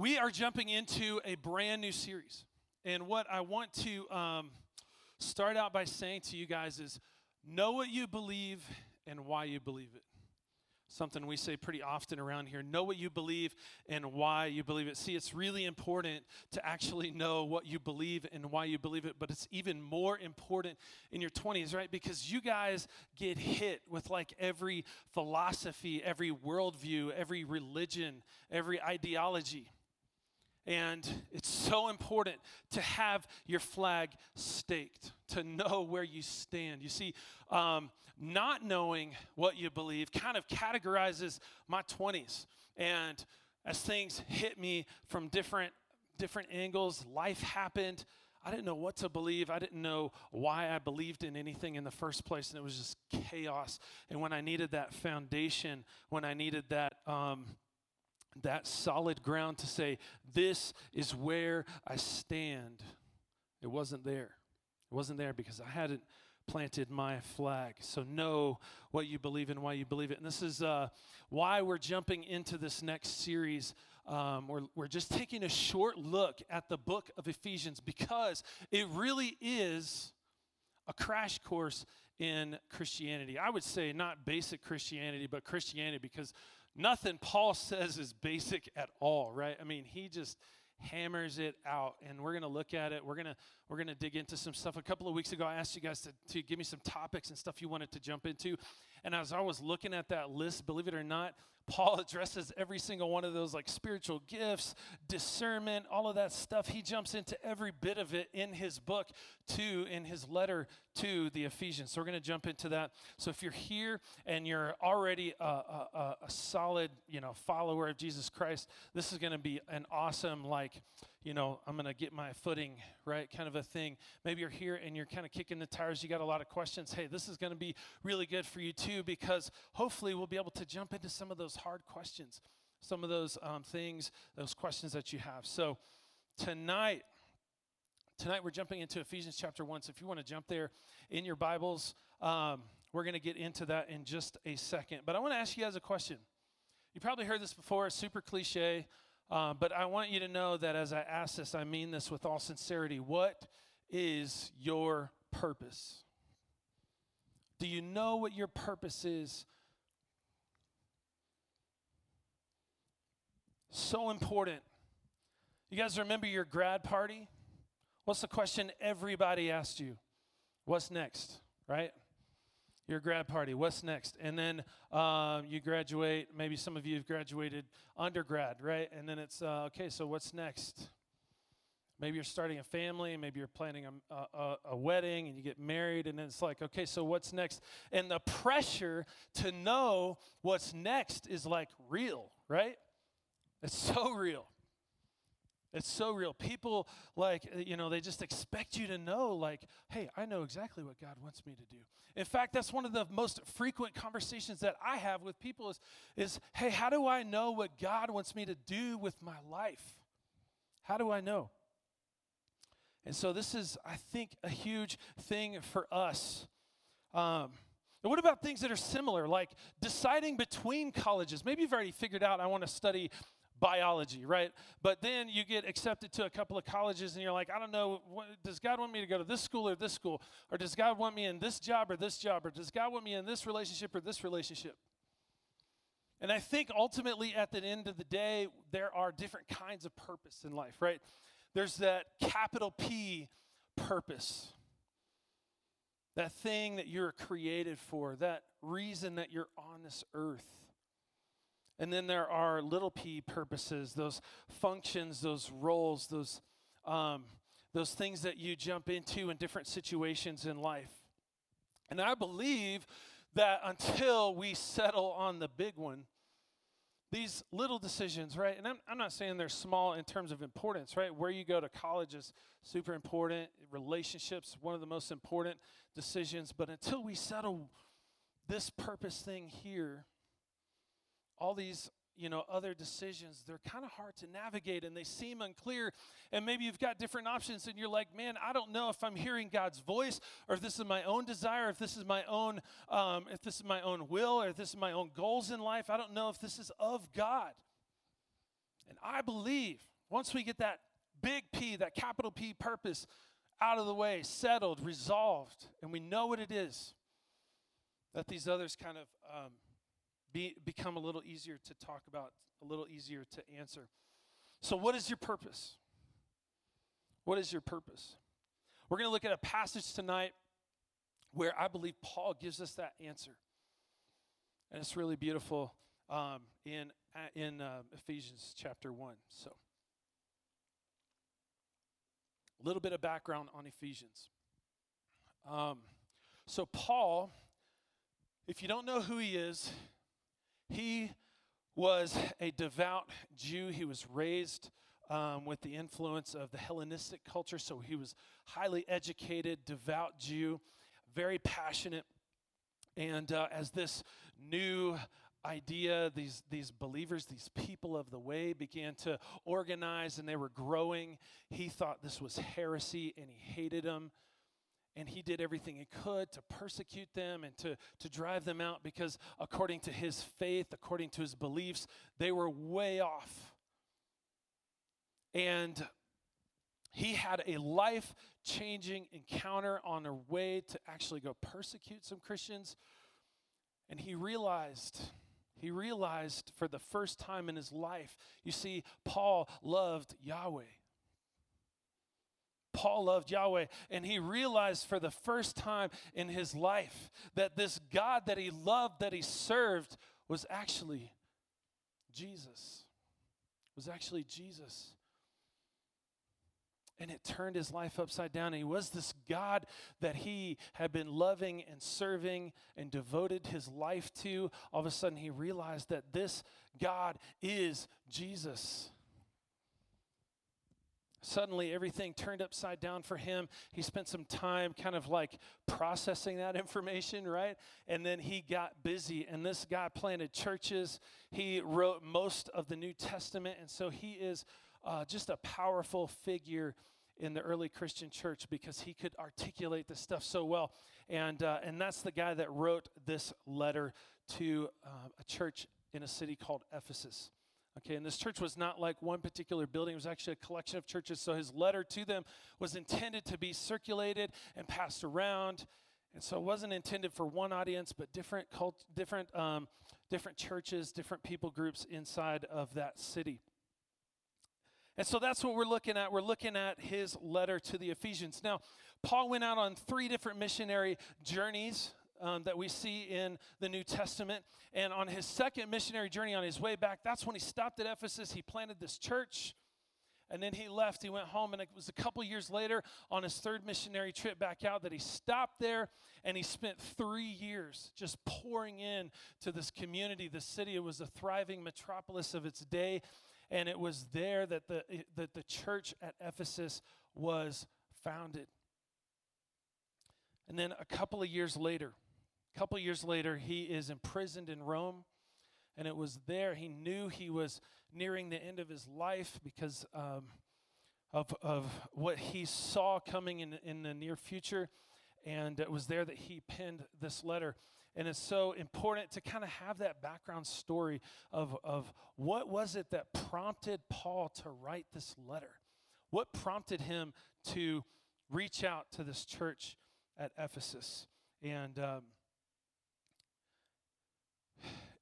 we are jumping into a brand new series. And what I want to um, start out by saying to you guys is know what you believe and why you believe it. Something we say pretty often around here. Know what you believe and why you believe it. See, it's really important to actually know what you believe and why you believe it, but it's even more important in your 20s, right? Because you guys get hit with like every philosophy, every worldview, every religion, every ideology. And it's so important to have your flag staked, to know where you stand. You see, um, not knowing what you believe kind of categorizes my 20s. And as things hit me from different different angles, life happened. I didn't know what to believe. I didn't know why I believed in anything in the first place, and it was just chaos. And when I needed that foundation, when I needed that um, that solid ground to say, This is where I stand. It wasn't there. It wasn't there because I hadn't planted my flag. So know what you believe and why you believe it. And this is uh, why we're jumping into this next series. Um, we're, we're just taking a short look at the book of Ephesians because it really is a crash course in Christianity. I would say not basic Christianity, but Christianity because nothing Paul says is basic at all, right? I mean, he just hammers it out and we're going to look at it we're going to we're going to dig into some stuff a couple of weeks ago i asked you guys to, to give me some topics and stuff you wanted to jump into and as i was looking at that list believe it or not Paul addresses every single one of those like spiritual gifts, discernment, all of that stuff. He jumps into every bit of it in his book to in his letter to the Ephesians. So we're going to jump into that. So if you're here and you're already a, a, a solid, you know, follower of Jesus Christ, this is going to be an awesome like you know, I'm going to get my footing, right? Kind of a thing. Maybe you're here and you're kind of kicking the tires. You got a lot of questions. Hey, this is going to be really good for you too, because hopefully we'll be able to jump into some of those hard questions, some of those um, things, those questions that you have. So tonight, tonight we're jumping into Ephesians chapter 1. So if you want to jump there in your Bibles, um, we're going to get into that in just a second. But I want to ask you guys a question. You probably heard this before, it's super cliche. Uh, but I want you to know that as I ask this, I mean this with all sincerity. What is your purpose? Do you know what your purpose is? So important. You guys remember your grad party? What's the question everybody asked you? What's next, right? your grad party. What's next? And then um, you graduate. Maybe some of you have graduated undergrad, right? And then it's uh, okay. So what's next? Maybe you're starting a family. Maybe you're planning a, a, a wedding, and you get married. And then it's like, okay, so what's next? And the pressure to know what's next is like real, right? It's so real. It's so real. People, like, uh, you know, they just expect you to know, like, hey, I know exactly what God wants me to do. In fact, that's one of the most frequent conversations that I have with people is, is hey, how do I know what God wants me to do with my life? How do I know? And so this is, I think, a huge thing for us. Um, and what about things that are similar, like deciding between colleges? Maybe you've already figured out I want to study biology, right? But then you get accepted to a couple of colleges and you're like, I don't know, what, does God want me to go to this school or this school? Or does God want me in this job or this job? Or does God want me in this relationship or this relationship? And I think ultimately at the end of the day, there are different kinds of purpose in life, right? There's that capital P purpose. That thing that you're created for, that reason that you're on this earth. And then there are little p purposes, those functions, those roles, those, um, those things that you jump into in different situations in life. And I believe that until we settle on the big one, these little decisions, right? And I'm, I'm not saying they're small in terms of importance, right? Where you go to college is super important. Relationships, one of the most important decisions. But until we settle this purpose thing here, all these you know other decisions they're kind of hard to navigate and they seem unclear. And maybe you've got different options and you're like man i don't know if i'm hearing god's voice or if this is my own desire if this is my own um, if this is my own will or if this is my own goals in life. I don't know if this is of god. And I believe once we get that big P, that capital P purpose out of the way, settled, resolved, and we know what it is, that these others kind of um, be, become a little easier to talk about, a little easier to answer. So, what is your purpose? What is your purpose? We're going to look at a passage tonight where I believe Paul gives us that answer. And it's really beautiful um, in, in uh, Ephesians chapter 1. So, a little bit of background on Ephesians. Um, so, Paul, if you don't know who he is, he was a devout Jew. He was raised um, with the influence of the Hellenistic culture, so he was highly educated, devout Jew, very passionate. And uh, as this new idea, these, these believers, these people of the way began to organize and they were growing. He thought this was heresy and he hated them. And he did everything he could to persecute them and to, to drive them out because, according to his faith, according to his beliefs, they were way off. And he had a life changing encounter on a way to actually go persecute some Christians. And he realized he realized for the first time in his life, you see, Paul loved Yahweh. Paul loved Yahweh, and he realized for the first time in his life that this God that he loved, that he served, was actually Jesus. Was actually Jesus and it turned his life upside down. He was this God that he had been loving and serving and devoted his life to. All of a sudden, he realized that this God is Jesus. Suddenly, everything turned upside down for him. He spent some time kind of like processing that information, right? And then he got busy. And this guy planted churches. He wrote most of the New Testament. And so he is uh, just a powerful figure in the early Christian church because he could articulate this stuff so well. And, uh, and that's the guy that wrote this letter to uh, a church in a city called Ephesus. Okay, and this church was not like one particular building, it was actually a collection of churches. So his letter to them was intended to be circulated and passed around. And so it wasn't intended for one audience, but different cult, different, um, different churches, different people groups inside of that city. And so that's what we're looking at. We're looking at his letter to the Ephesians. Now, Paul went out on three different missionary journeys um, that we see in the New Testament. And on his second missionary journey on his way back, that's when he stopped at Ephesus. He planted this church. And then he left. He went home, and it was a couple years later on his third missionary trip back out that he stopped there and he spent three years just pouring in to this community, the city. It was a thriving metropolis of its day and it was there that the, that the church at Ephesus was founded. And then a couple of years later, a couple years later, he is imprisoned in Rome. And it was there he knew he was nearing the end of his life because um, of, of what he saw coming in, in the near future. And it was there that he penned this letter. And it's so important to kind of have that background story of, of what was it that prompted Paul to write this letter? What prompted him to reach out to this church at Ephesus? And, um,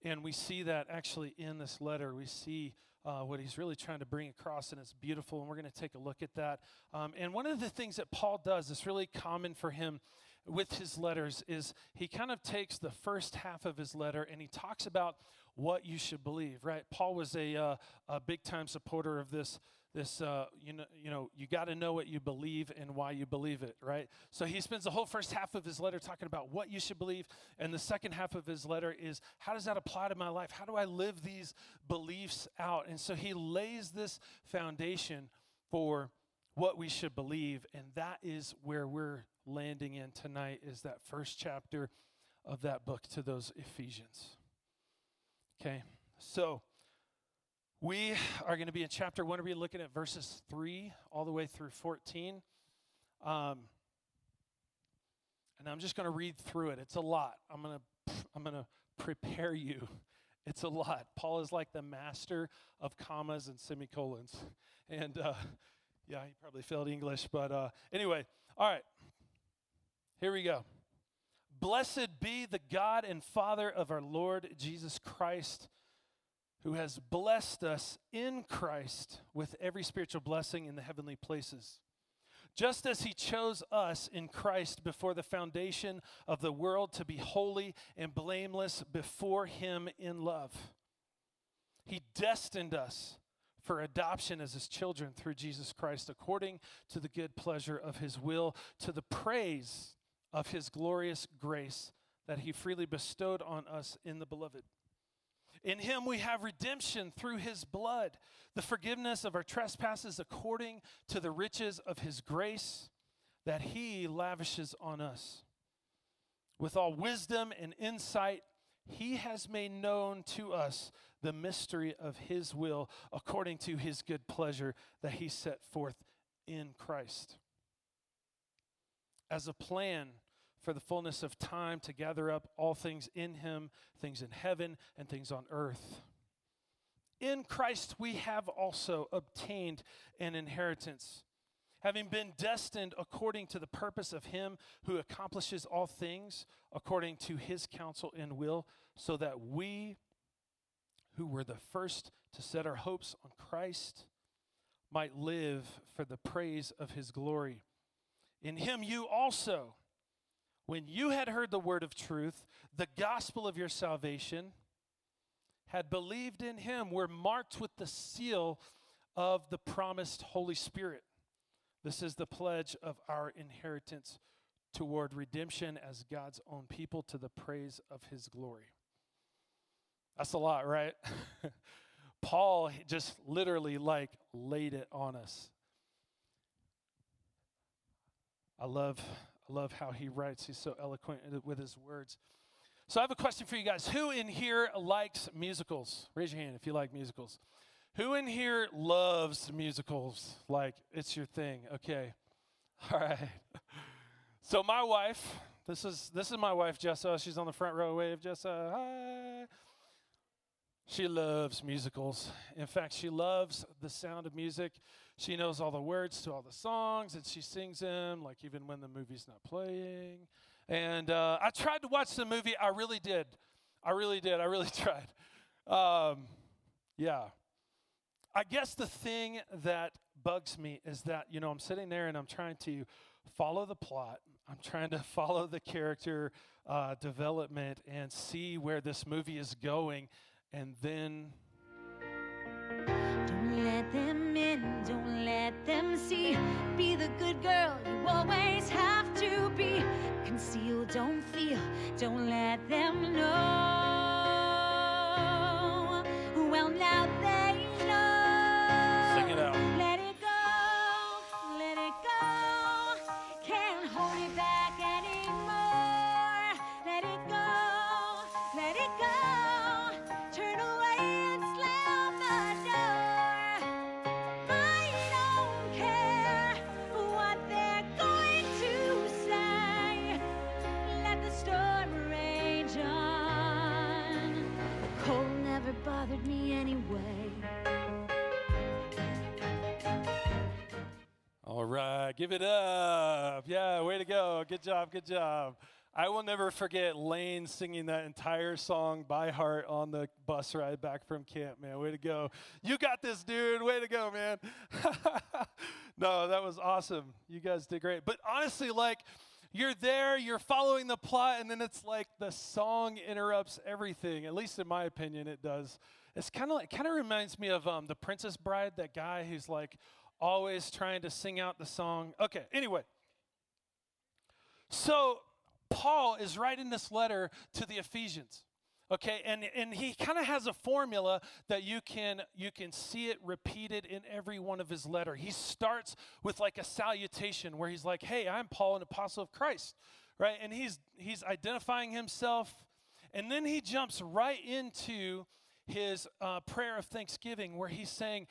and we see that actually in this letter. We see uh, what he's really trying to bring across, and it's beautiful. And we're going to take a look at that. Um, and one of the things that Paul does is really common for him with his letters is he kind of takes the first half of his letter and he talks about what you should believe, right? Paul was a, uh, a big time supporter of this. This, uh, you know, you know, you got to know what you believe and why you believe it, right? So he spends the whole first half of his letter talking about what you should believe, and the second half of his letter is how does that apply to my life? How do I live these beliefs out? And so he lays this foundation for what we should believe, and that is where we're landing in tonight is that first chapter of that book to those Ephesians. Okay, so we are going to be in chapter one. We're looking at verses three all the way through 14. Um, and I'm just going to read through it. It's a lot. I'm going to I'm going to prepare you It's a lot. Paul is like the master of commas and semicolons. And uh, yeah, he probably failed English, but uh, anyway, all right, here we go. Blessed be the God and Father of our Lord Jesus Christ, who has blessed us in Christ with every spiritual blessing in the heavenly places just as he chose us in Christ before the foundation of the world to be holy and blameless before him in love. He destined us for adoption as his children through Jesus Christ, according to the good pleasure of his will, to the praise of his glorious grace that he freely bestowed on us in the beloved. In him we have redemption through his blood, the forgiveness of our trespasses according to the riches of his grace that he lavishes on us. With all wisdom and insight, he has made known to us the mystery of his will according to his good pleasure that he set forth in Christ. As a plan for the fullness of time to gather up all things in him, things in heaven and things on earth. In Christ we have also obtained an inheritance, having been destined according to the purpose of him who accomplishes all things according to his counsel and will, so that we who were the first to set our hopes on Christ might live for the praise of his glory. In him you also when you had heard the word of truth, the gospel of your salvation, had believed in him, were marked with the seal of the promised Holy Spirit. This is the pledge of our inheritance toward redemption as God's own people to the praise of his glory. That's a lot, right? Paul just literally like laid it on us. I love I love how he writes. He's so eloquent with his words. So I have a question for you guys. Who in here likes musicals? Raise your hand if you like musicals. Who in here loves musicals? Like it's your thing. Okay. All right. So my wife, this is this is my wife Jessa. She's on the front row. Wave Jessa. Hi. She loves musicals. In fact, she loves the sound of music. She knows all the words to all the songs and she sings them, like even when the movie's not playing. And uh, I tried to watch the movie. I really did. I really did. I really tried. Um, yeah. I guess the thing that bugs me is that, you know, I'm sitting there and I'm trying to follow the plot. I'm trying to follow the character uh, development and see where this movie is going and then let them in, don't let them see. Be the good girl you always have to be. Conceal, don't feel, don't let them know. Well, now they know. Sing it out. Let it go, let it go. Can't hold it back right, give it up. Yeah, way to go. Good job, good job. I will never forget Lane singing that entire song by heart on the bus ride back from camp, man. Way to go. You got this, dude. Way to go, man. no, that was awesome. You guys did great. But honestly, like, you're there, you're following the plot, and then it's like the song interrupts everything. At least in my opinion, it does. It's kind of like, kind of reminds me of um, the Princess Bride, that guy who's like always trying to sing out the song. Okay, anyway. So Paul is writing this letter to the Ephesians. Okay, and, and he kind of has a formula that you can you can see it repeated in every one of his letter. He starts with like a salutation where he's like, "Hey, I'm Paul, an apostle of Christ." Right? And he's he's identifying himself and then he jumps right into his uh, prayer of thanksgiving where he's saying,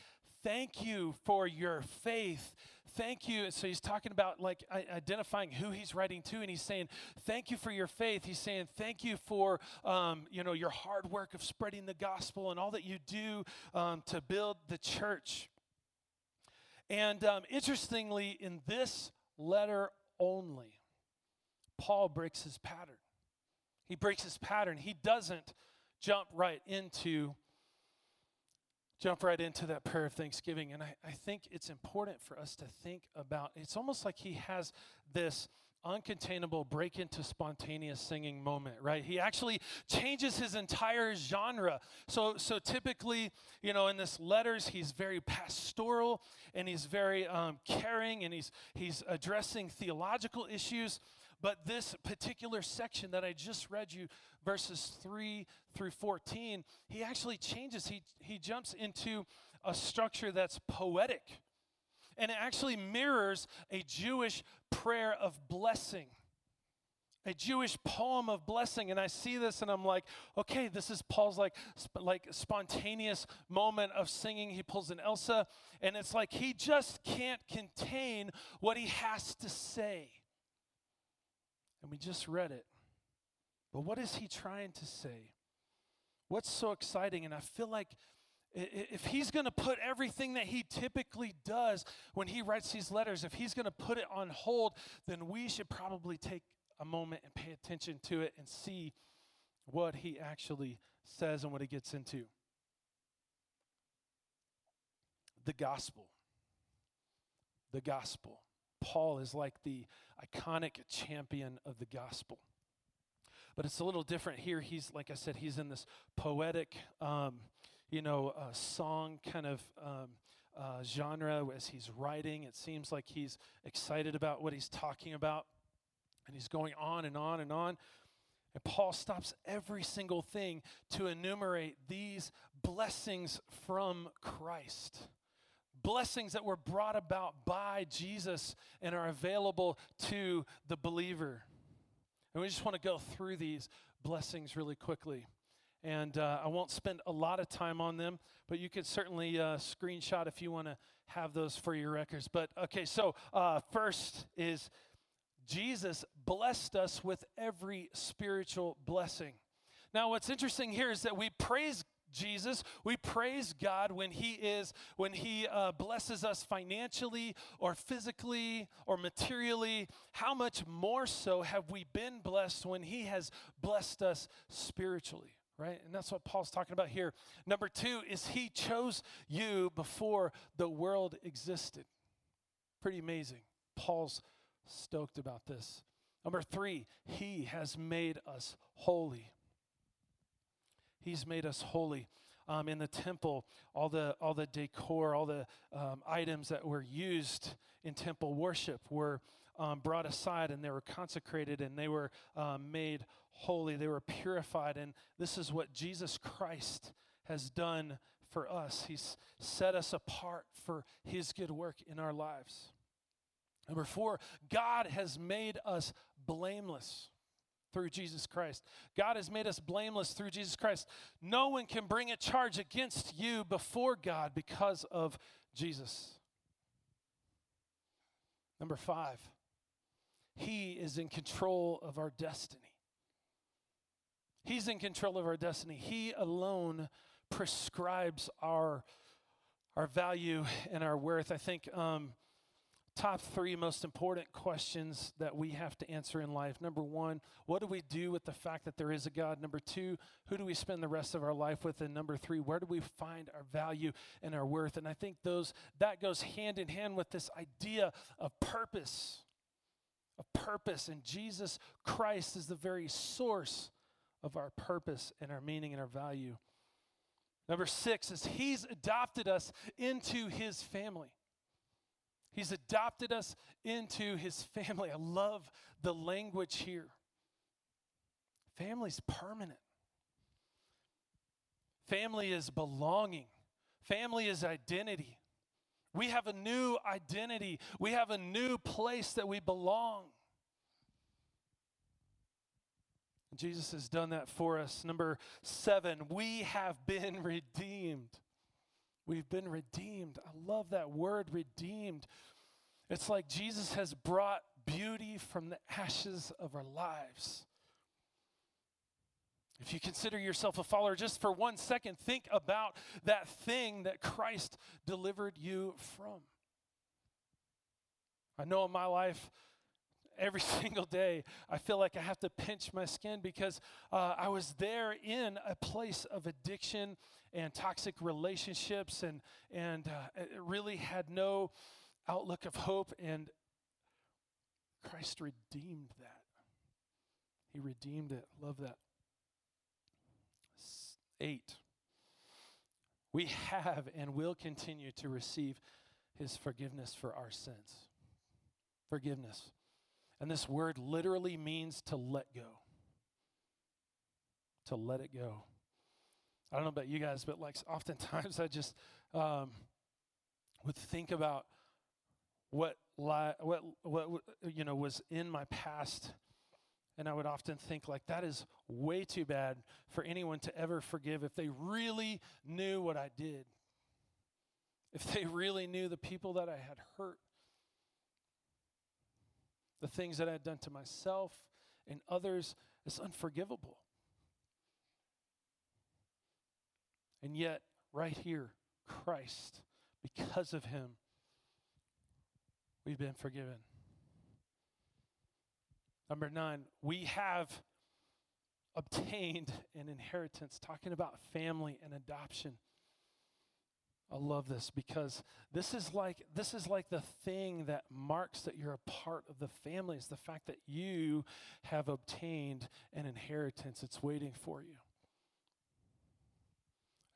thank you for your faith. Thank you. So he's talking about like identifying who he's writing to, and he's saying, "Thank you for your faith." He's saying, "Thank you for um, you know your hard work of spreading the gospel and all that you do um, to build the church." And um, interestingly, in this letter only, Paul breaks his pattern. He breaks his pattern. He doesn't jump right into jump right into that prayer of thanksgiving. And I, I think it's important for us to think about it's almost like he has this uncontainable break into spontaneous singing moment right? He actually changes his entire genre. So so typically you know in this letters he's very pastoral and he's very um, caring and he's he's addressing theological issues but this particular section that I just read you, verses 3 through 14, he actually changes. He, he jumps into a structure that's poetic. And it actually mirrors a Jewish prayer of blessing, a Jewish poem of blessing. And I see this and I'm like, okay, this is Paul's like, sp- like spontaneous moment of singing. He pulls an Elsa, and it's like he just can't contain what he has to say. And we just read it. But what is he trying to say? What's so exciting? And I feel like if he's going to put everything that he typically does when he writes these letters, if he's going to put it on hold, then we should probably take a moment and pay attention to it and see what he actually says and what he gets into. The gospel. The gospel. Paul is like the iconic champion of the gospel. But it's a little different here. He's, like I said, he's in this poetic, um, you know, uh, song kind of um, uh, genre as he's writing. It seems like he's excited about what he's talking about. And he's going on and on and on. And Paul stops every single thing to enumerate these blessings from Christ blessings that were brought about by Jesus and are available to the believer. And we just want to go through these blessings really quickly. And uh, I won't spend a lot of time on them, but you could certainly uh, screenshot if you want to have those for your records. But okay, so uh, first is Jesus blessed us with every spiritual blessing. Now, what's interesting here is that we praise Jesus. We praise God when He is, when He uh, blesses us financially or physically or materially. How much more so have we been blessed when He has blessed us spiritually? Right? And that's what Paul's talking about here. Number two is He chose you before the world existed. Pretty amazing. Paul's stoked about this. Number three, He has made us holy. He's made us holy. Um, in the temple, all the all the decor, all the um, items that were used in temple worship were um, brought aside, and they were consecrated, and they were um, made holy. They were purified, and this is what Jesus Christ has done for us. He's set us apart for His good work in our lives. Number four, God has made us blameless through Jesus Christ. God has made us blameless through Jesus Christ. No one can bring a charge against you before God because of Jesus. Number five, He is in control of our destiny. He's in control of our destiny. He alone prescribes our, our value and our worth. I think um, top three most important questions that we have to answer in life. Number one, what do we do with the fact that there is a God? Number two, who do we spend the rest of our life with? And number three, where do we find our value and our worth? And I think those that goes hand in hand with this idea of purpose. Of purpose. And Jesus Christ is the very source of our purpose and our meaning and our value. Number six is He's adopted us into His family. He's adopted us into his family. I love the language here. Family's permanent. Family is belonging. Family is identity. We have a new identity. We have a new place that we belong. Jesus has done that for us. Number seven, we have been redeemed. We've been redeemed. I love that word, redeemed. It's like Jesus has brought beauty from the ashes of our lives. If you consider yourself a follower just for one second, think about that thing that Christ delivered you from. I know in my life, every single day, I feel like I have to pinch my skin because uh, I was there in a place of addiction and toxic relationships and, and uh, really had no outlook of hope. And Christ redeemed that. He redeemed it. Love that. Eight. We have and will continue to receive his forgiveness for our sins. Forgiveness. And this word literally means to let go. To let it go. I don't know about you guys, but like oftentimes I just um, would think about what li- what what you know was in my past, and I would often think like that is way too bad for anyone to ever forgive if they really knew what I did. If they really knew the people that I had hurt the things that I had done to myself and others It's unforgivable. And yet, right here, Christ, because of him, we've been forgiven. Number nine, we have obtained an inheritance, talking about family and adoption. I love this because this is like this is like the thing that marks that you're a part of the family is the fact that you have obtained an inheritance it's waiting for you.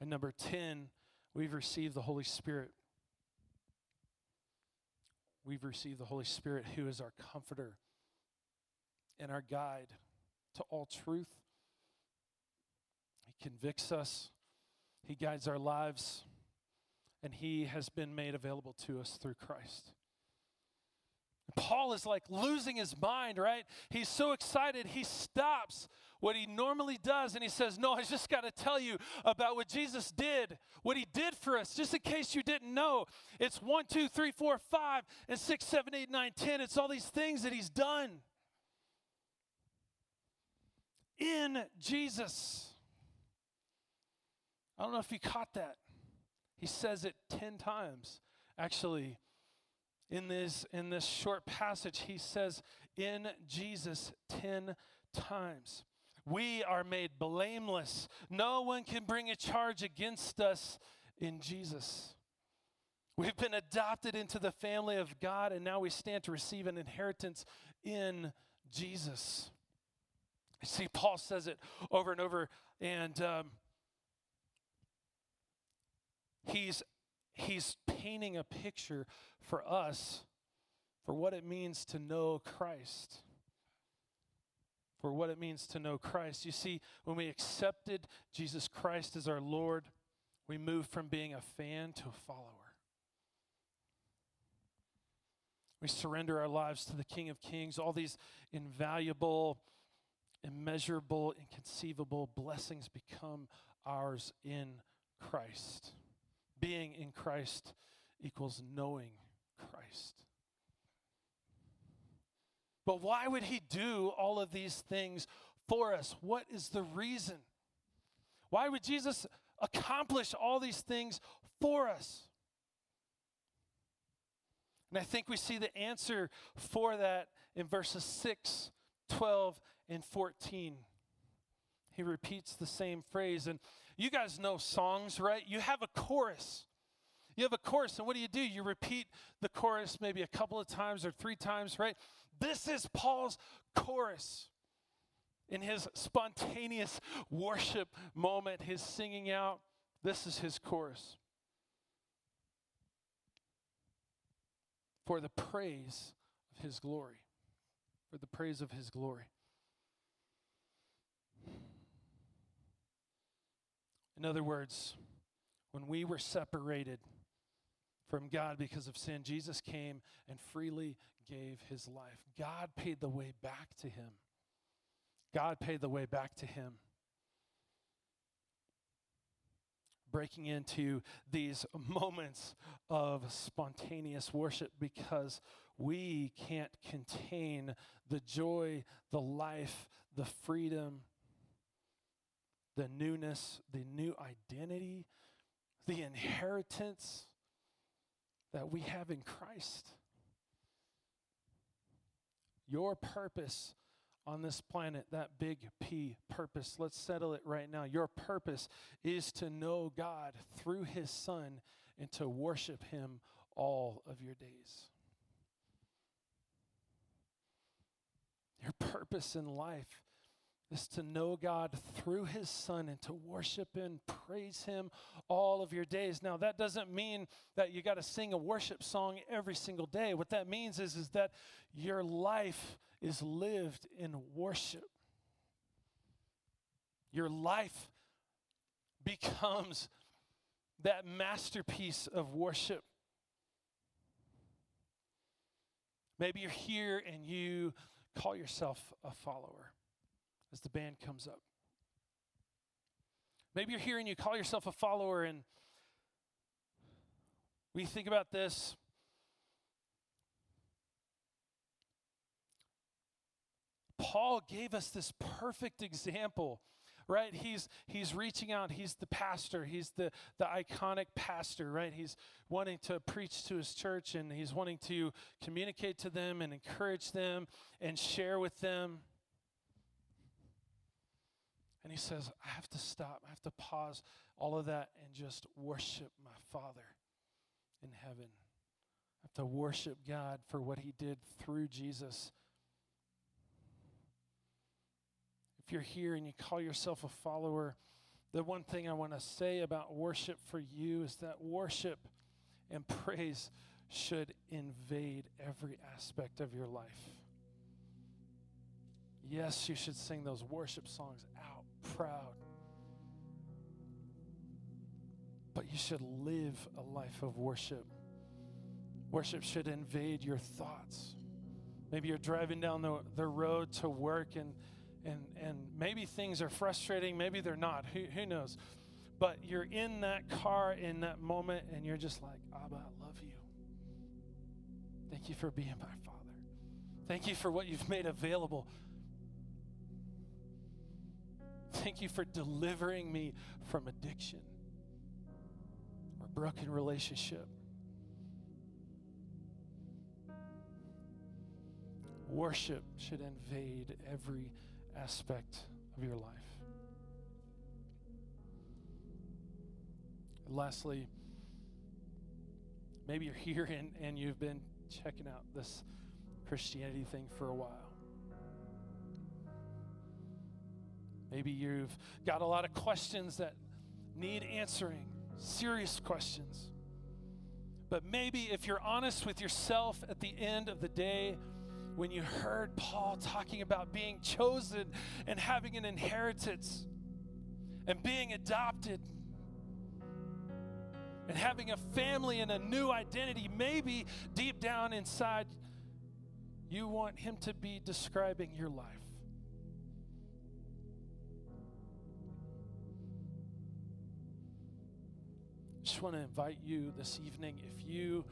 And number 10, we've received the Holy Spirit. We've received the Holy Spirit who is our comforter and our guide to all truth. He convicts us. He guides our lives and he has been made available to us through Christ. Paul is like losing his mind, right? He's so excited, he stops what he normally does and he says, No, I just got to tell you about what Jesus did, what he did for us, just in case you didn't know. It's one, two, three, four, five, and six, seven, eight, nine, ten. It's all these things that he's done in Jesus. I don't know if you caught that. He says it 10 times. Actually, in this in this short passage, he says in Jesus 10 times. We are made blameless. No one can bring a charge against us in Jesus. We've been adopted into the family of God, and now we stand to receive an inheritance in Jesus. see, Paul says it over and over, and um, he's he's painting a picture for us for what it means to know Christ. For what it means to know Christ. You see, when we accepted Jesus Christ as our Lord, we moved from being a fan to a follower. We surrender our lives to the King of Kings, all these invaluable, immeasurable, inconceivable blessings become ours in Christ being in Christ equals knowing Christ. But why would he do all of these things for us? What is the reason? Why would Jesus accomplish all these things for us? And I think we see the answer for that in verses 6, 12, and 14. He repeats the same phrase. And you guys know songs, right? You have a chorus. You have a chorus, and what do you do? You repeat the chorus maybe a couple of times or three times, right? This is Paul's chorus. In his spontaneous worship moment, his singing out, this is his chorus. For the praise of his glory. For the praise of his glory. In other words, when we were separated from God because of sin, Jesus came and freely gave his life. God paid the way back to him. God paid the way back to him. breaking into these moments of spontaneous worship because we can't contain the joy, the life, the freedom, the newness, the new identity, the inheritance that we have in Christ. Your purpose on this planet, that big P purpose, let's settle it right now. Your purpose is to know God through His Son and to worship Him all of your days. Your purpose in life is to know God through his son and to worship and praise him all of your days. Now that doesn't mean that you got to sing a worship song every single day. What that means is is that your life is lived in worship. Your life becomes that masterpiece of worship. Maybe you're here and you call yourself a follower as the band comes up. Maybe you're here and you call yourself a follower, and we think about this. Paul gave us this perfect example right? He's he's reaching out. He's the pastor. He's the the iconic pastor right? He's wanting to preach to his church and he's wanting to communicate to them and encourage them and share with them and he says, I have to stop. I have to pause all of that and just worship my Father in heaven. I have to worship God for what he did through Jesus. If you're here and you call yourself a follower, the one thing I want to say about worship for you is that worship and praise should invade every aspect of your life. Yes, you should sing those worship songs out proud. But you should live a life of worship. Worship should invade your thoughts. Maybe you're driving down the, the road to work and, and, and maybe things are frustrating, maybe they're not. Who, who knows? But you're in that car in that moment and you're just like, Abba, I love you. Thank you for being my father. Thank you for what you've made available Thank you for delivering me from addiction or broken relationship. Worship should invade every aspect of your life. lastly, maybe you're here and, and you've been checking out this Christianity thing for a while. Maybe you've got a lot of questions that need answering, serious questions. But maybe if you're honest with yourself at the end of the day, when you heard Paul talking about being chosen and having an inheritance and being adopted and having a family and a new identity, maybe deep down inside, you want him to be describing your life. Just want to invite you this evening if you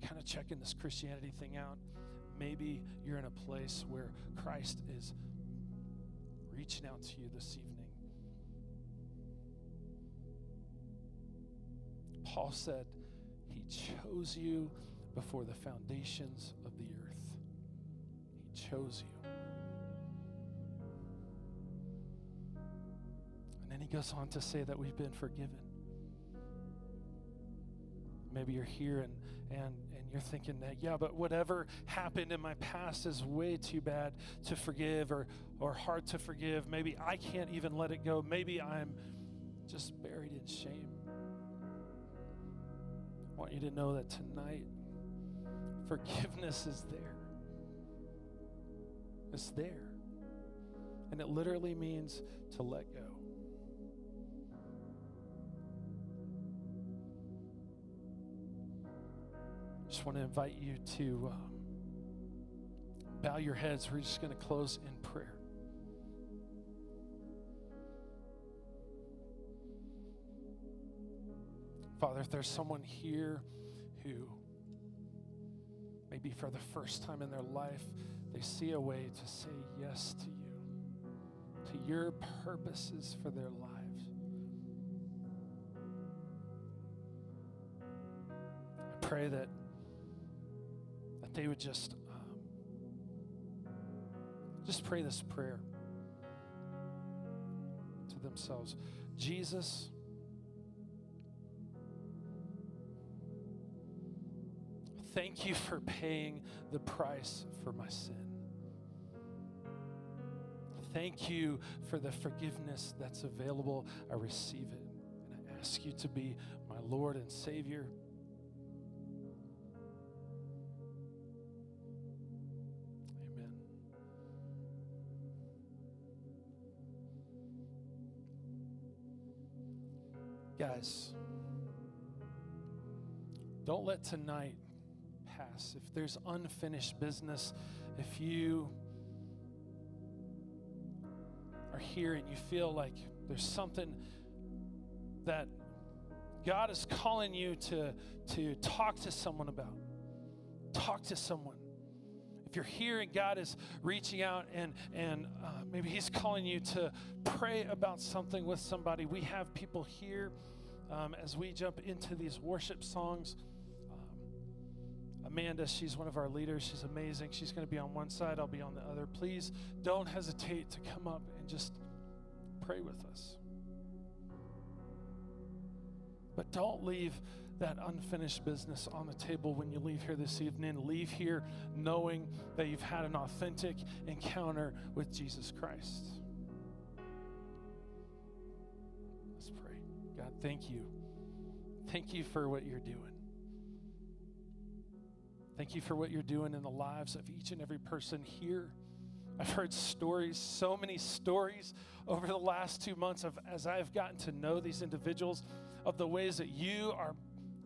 kind of checking this Christianity thing out, maybe you're in a place where Christ is reaching out to you this evening. Paul said, He chose you before the foundations of the earth. He chose you. He goes on to say that we've been forgiven. Maybe you're here and, and, and you're thinking that, yeah, but whatever happened in my past is way too bad to forgive or, or hard to forgive. Maybe I can't even let it go. Maybe I'm just buried in shame. I want you to know that tonight, forgiveness is there. It's there. And it literally means to let go. just want to invite you to um, bow your heads. We're just going to close in prayer. Father, if there's someone here who maybe for the first time in their life, they see a way to say yes to you, to your purposes for their lives. I pray that they would just um, just pray this prayer to themselves. Jesus, thank you for paying the price for my sin. Thank you for the forgiveness that's available. I receive it. And I ask you to be my Lord and Savior. Guys, don't let tonight pass. If there's unfinished business, if you are here and you feel like there's something that God is calling you to, to talk to someone about, talk to someone. If you're here and God is reaching out and, and uh, maybe He's calling you to pray about something with somebody, we have people here um, as we jump into these worship songs. Um, Amanda, she's one of our leaders. She's amazing. She's going to be on one side, I'll be on the other. Please don't hesitate to come up and just pray with us. But don't leave that unfinished business on the table when you leave here this evening. Leave here knowing that you've had an authentic encounter with Jesus Christ. Let's pray. God, thank you. Thank you for what you're doing. Thank you for what you're doing in the lives of each and every person here. I've heard stories, so many stories over the last two months of as I've gotten to know these individuals of the ways that you are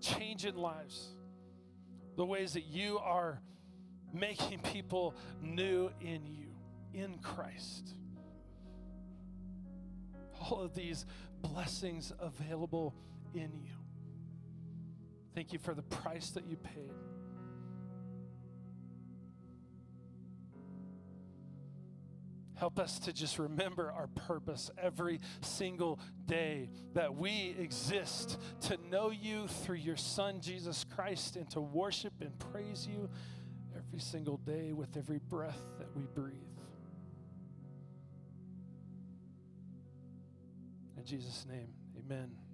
changing lives, the ways that you are making people new in you, in Christ. All of these blessings available in you. Thank you for the price that you paid. Help us to just remember our purpose every single day that we exist to know you through your Son, Jesus Christ, and to worship and praise you every single day with every breath that we breathe. In Jesus' name, amen.